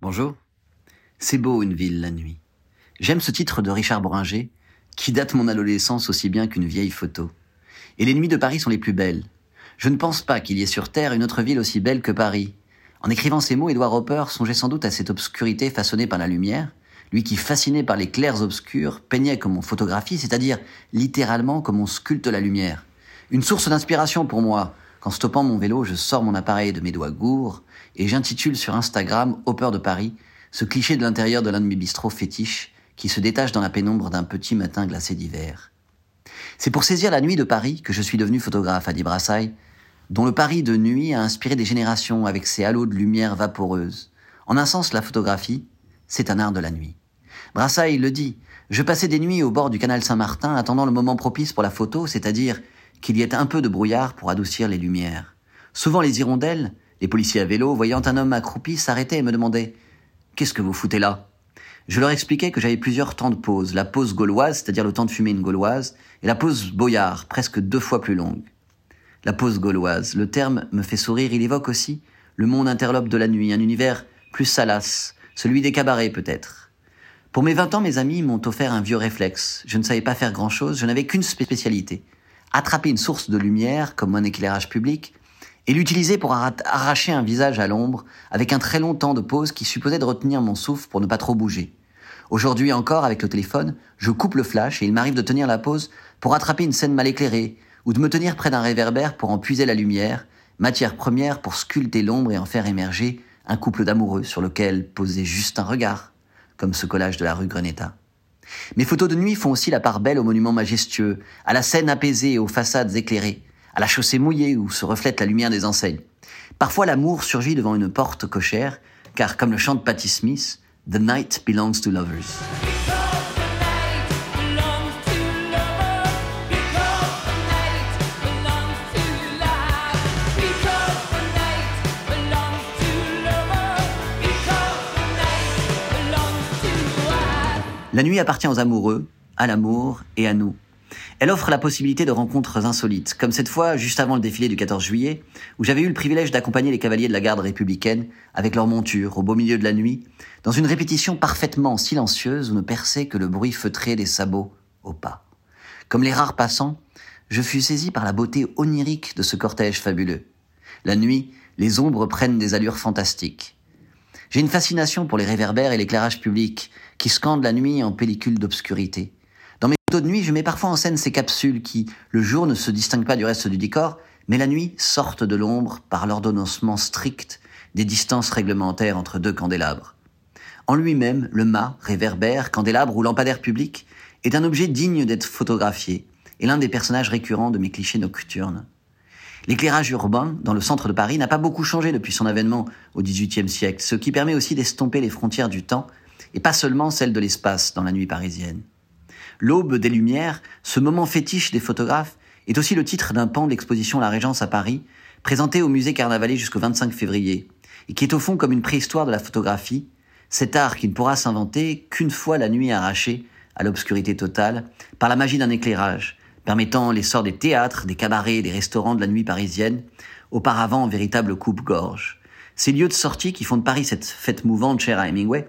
Bonjour. C'est beau une ville la nuit. J'aime ce titre de Richard Boringer, qui date mon adolescence aussi bien qu'une vieille photo. Et les nuits de Paris sont les plus belles. Je ne pense pas qu'il y ait sur Terre une autre ville aussi belle que Paris. En écrivant ces mots, Edouard Hopper songeait sans doute à cette obscurité façonnée par la lumière, lui qui, fasciné par les clairs obscurs, peignait comme on photographie, c'est-à-dire littéralement comme on sculpte la lumière. Une source d'inspiration pour moi, quand stoppant mon vélo, je sors mon appareil de mes doigts gourds et j'intitule sur Instagram Hopper de Paris, ce cliché de l'intérieur de l'un de mes bistrots fétiches qui se détache dans la pénombre d'un petit matin glacé d'hiver. C'est pour saisir la nuit de Paris que je suis devenu photographe, a dit Brassailles, dont le Paris de nuit a inspiré des générations avec ses halos de lumière vaporeuse. En un sens, la photographie, c'est un art de la nuit. Brassailles le dit, je passais des nuits au bord du canal Saint-Martin attendant le moment propice pour la photo, c'est-à-dire qu'il y ait un peu de brouillard pour adoucir les lumières. Souvent les hirondelles, les policiers à vélo, voyant un homme accroupi, s'arrêtaient et me demandaient Qu'est-ce que vous foutez là? Je leur expliquais que j'avais plusieurs temps de pause, la pause gauloise, c'est-à-dire le temps de fumer une gauloise, et la pause boyard, presque deux fois plus longue. La pause gauloise, le terme me fait sourire, il évoque aussi le monde interlope de la nuit, un univers plus salace, celui des cabarets peut-être. Pour mes vingt ans, mes amis m'ont offert un vieux réflexe. Je ne savais pas faire grand-chose, je n'avais qu'une spécialité attraper une source de lumière, comme un éclairage public, et l'utiliser pour arracher un visage à l'ombre, avec un très long temps de pause qui supposait de retenir mon souffle pour ne pas trop bouger. Aujourd'hui encore, avec le téléphone, je coupe le flash et il m'arrive de tenir la pause pour attraper une scène mal éclairée, ou de me tenir près d'un réverbère pour en puiser la lumière, matière première pour sculpter l'ombre et en faire émerger un couple d'amoureux sur lequel poser juste un regard, comme ce collage de la rue Greneta. Mes photos de nuit font aussi la part belle aux monuments majestueux, à la scène apaisée et aux façades éclairées, à la chaussée mouillée où se reflète la lumière des enseignes. Parfois l'amour surgit devant une porte cochère, car comme le chante Patti Smith, The night belongs to lovers. La nuit appartient aux amoureux, à l'amour et à nous. Elle offre la possibilité de rencontres insolites, comme cette fois juste avant le défilé du 14 juillet, où j'avais eu le privilège d'accompagner les cavaliers de la garde républicaine avec leur monture au beau milieu de la nuit, dans une répétition parfaitement silencieuse où ne perçait que le bruit feutré des sabots au pas. Comme les rares passants, je fus saisi par la beauté onirique de ce cortège fabuleux. La nuit, les ombres prennent des allures fantastiques. J'ai une fascination pour les réverbères et l'éclairage public, qui scandent la nuit en pellicule d'obscurité. Dans mes photos de nuit, je mets parfois en scène ces capsules qui, le jour, ne se distinguent pas du reste du décor, mais la nuit sortent de l'ombre par l'ordonnancement strict des distances réglementaires entre deux candélabres. En lui-même, le mât, réverbère, candélabre ou lampadaire public est un objet digne d'être photographié et l'un des personnages récurrents de mes clichés nocturnes. L'éclairage urbain dans le centre de Paris n'a pas beaucoup changé depuis son avènement au XVIIIe siècle, ce qui permet aussi d'estomper les frontières du temps et pas seulement celles de l'espace dans la nuit parisienne. L'aube des Lumières, ce moment fétiche des photographes, est aussi le titre d'un pan de l'exposition La Régence à Paris, présenté au musée Carnavalet jusqu'au 25 février, et qui est au fond comme une préhistoire de la photographie, cet art qui ne pourra s'inventer qu'une fois la nuit arrachée à l'obscurité totale par la magie d'un éclairage, permettant l'essor des théâtres, des cabarets, des restaurants de la nuit parisienne, auparavant en véritable coupe-gorge. Ces lieux de sortie qui font de Paris cette fête mouvante chère à Hemingway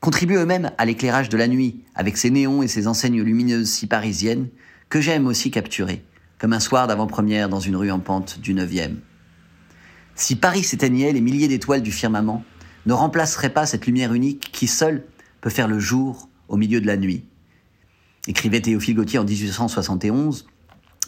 contribuent eux-mêmes à l'éclairage de la nuit, avec ses néons et ses enseignes lumineuses si parisiennes, que j'aime aussi capturer, comme un soir d'avant-première dans une rue en pente du 9e. Si Paris s'éteignait, les milliers d'étoiles du firmament ne remplaceraient pas cette lumière unique qui seule peut faire le jour au milieu de la nuit écrivait Théophile Gautier en 1871,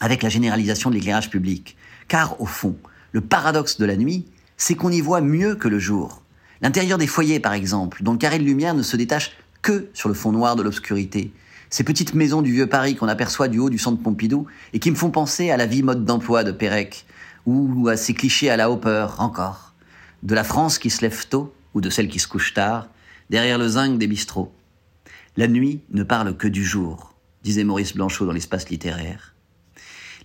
avec la généralisation de l'éclairage public. Car, au fond, le paradoxe de la nuit, c'est qu'on y voit mieux que le jour. L'intérieur des foyers, par exemple, dont le carré de lumière ne se détache que sur le fond noir de l'obscurité. Ces petites maisons du vieux Paris qu'on aperçoit du haut du centre Pompidou et qui me font penser à la vie mode d'emploi de Pérec ou à ces clichés à la Hopper encore. De la France qui se lève tôt ou de celle qui se couche tard, derrière le zinc des bistrots. La nuit ne parle que du jour, disait Maurice Blanchot dans l'espace littéraire.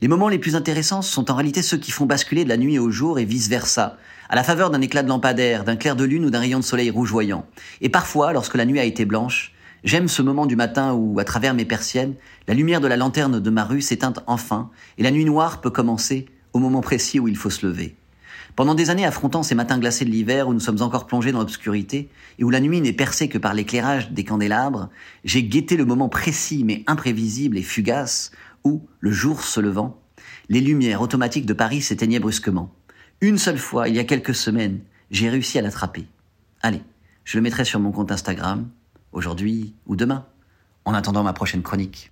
Les moments les plus intéressants sont en réalité ceux qui font basculer de la nuit au jour et vice-versa, à la faveur d'un éclat de lampadaire, d'un clair de lune ou d'un rayon de soleil rougeoyant. Et parfois, lorsque la nuit a été blanche, j'aime ce moment du matin où, à travers mes persiennes, la lumière de la lanterne de ma rue s'éteint enfin, et la nuit noire peut commencer au moment précis où il faut se lever. Pendant des années affrontant ces matins glacés de l'hiver où nous sommes encore plongés dans l'obscurité et où la nuit n'est percée que par l'éclairage des candélabres, j'ai guetté le moment précis mais imprévisible et fugace où, le jour se levant, les lumières automatiques de Paris s'éteignaient brusquement. Une seule fois, il y a quelques semaines, j'ai réussi à l'attraper. Allez, je le mettrai sur mon compte Instagram, aujourd'hui ou demain, en attendant ma prochaine chronique.